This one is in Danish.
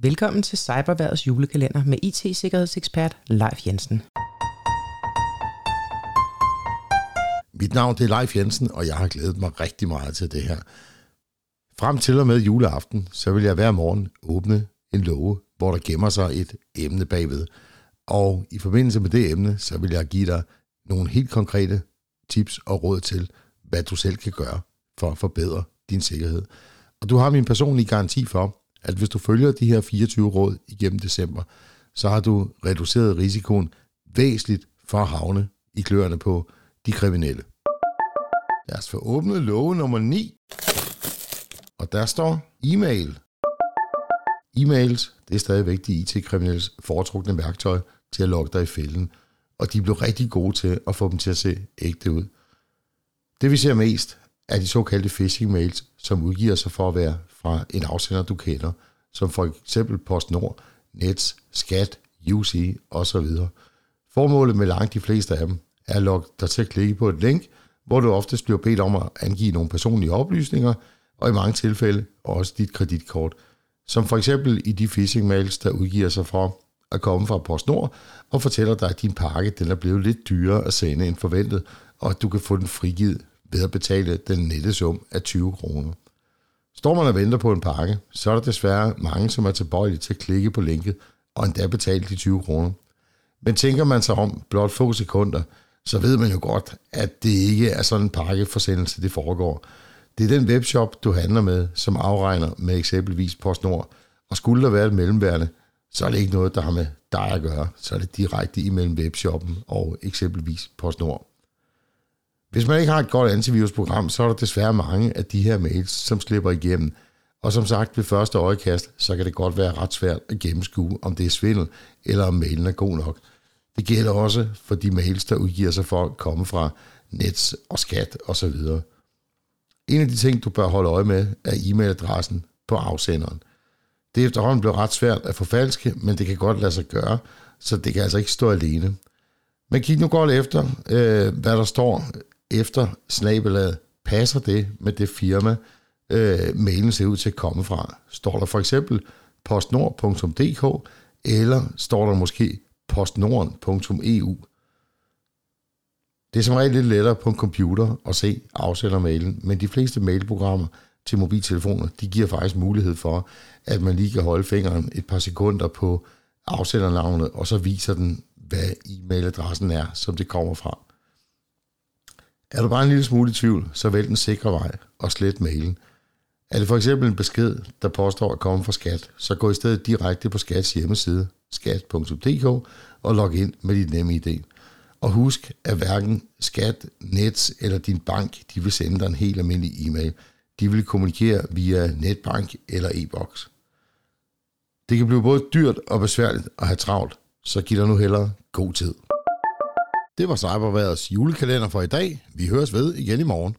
Velkommen til Cyberværdets julekalender med IT-sikkerhedsekspert Leif Jensen. Mit navn det er Leif Jensen, og jeg har glædet mig rigtig meget til det her. Frem til og med juleaften, så vil jeg hver morgen åbne en låge, hvor der gemmer sig et emne bagved. Og i forbindelse med det emne, så vil jeg give dig nogle helt konkrete tips og råd til, hvad du selv kan gøre for at forbedre din sikkerhed. Og du har min personlige garanti for, at hvis du følger de her 24 råd igennem december, så har du reduceret risikoen væsentligt for at havne i kløerne på de kriminelle. Lad os få åbnet love nummer 9. Og der står e-mail. E-mails, det er stadigvæk de IT-kriminelles foretrukne værktøj til at logge dig i fælden, og de blev rigtig gode til at få dem til at se ægte ud. Det vi ser mest er de såkaldte phishing mails, som udgiver sig for at være fra en afsender, du kender, som for eksempel PostNord, Nets, Skat, UC osv. Formålet med langt de fleste af dem er at logge dig til at klikke på et link, hvor du oftest bliver bedt om at angive nogle personlige oplysninger, og i mange tilfælde også dit kreditkort, som for eksempel i de phishing-mails, der udgiver sig for at komme fra PostNord og fortæller dig, at din pakke den er blevet lidt dyrere at sende end forventet, og at du kan få den frigivet ved at betale den nette sum af 20 kroner. Står man og venter på en pakke, så er der desværre mange, som er tilbøjelige til at klikke på linket og endda betale de 20 kroner. Men tænker man sig om blot få sekunder, så ved man jo godt, at det ikke er sådan en pakkeforsendelse, det foregår. Det er den webshop, du handler med, som afregner med eksempelvis PostNord. Og skulle der være et mellemværende, så er det ikke noget, der har med dig at gøre. Så er det direkte imellem webshoppen og eksempelvis PostNord. Hvis man ikke har et godt antivirusprogram, så er der desværre mange af de her mails, som slipper igennem. Og som sagt ved første øjekast, så kan det godt være ret svært at gennemskue, om det er svindel, eller om mailen er god nok. Det gælder også for de mails, der udgiver sig for at komme fra Nets og Skat osv. En af de ting, du bør holde øje med, er e-mailadressen på afsenderen. Det er efterhånden blevet ret svært at forfalske, men det kan godt lade sig gøre, så det kan altså ikke stå alene. Men kig nu godt efter, øh, hvad der står efter snabelaget. Passer det med det firma, øh, mailen ser ud til at komme fra? Står der for eksempel postnord.dk, eller står der måske postnorden.eu? Det er som regel lidt lettere på en computer at se afsendermailen, men de fleste mailprogrammer til mobiltelefoner, de giver faktisk mulighed for, at man lige kan holde fingeren et par sekunder på afsendernavnet, og så viser den, hvad e-mailadressen er, som det kommer fra. Er du bare en lille smule i tvivl, så vælg den sikre vej og slet mailen. Er det for eksempel en besked, der påstår at komme fra skat, så gå i stedet direkte på skats hjemmeside, skat.dk, og log ind med dit nemme idé. Og husk, at hverken skat, Nets eller din bank, de vil sende dig en helt almindelig e-mail. De vil kommunikere via netbank eller e-boks. Det kan blive både dyrt og besværligt at have travlt, så giv dig nu hellere god tid. Det var Cyberværets julekalender for i dag. Vi høres ved igen i morgen.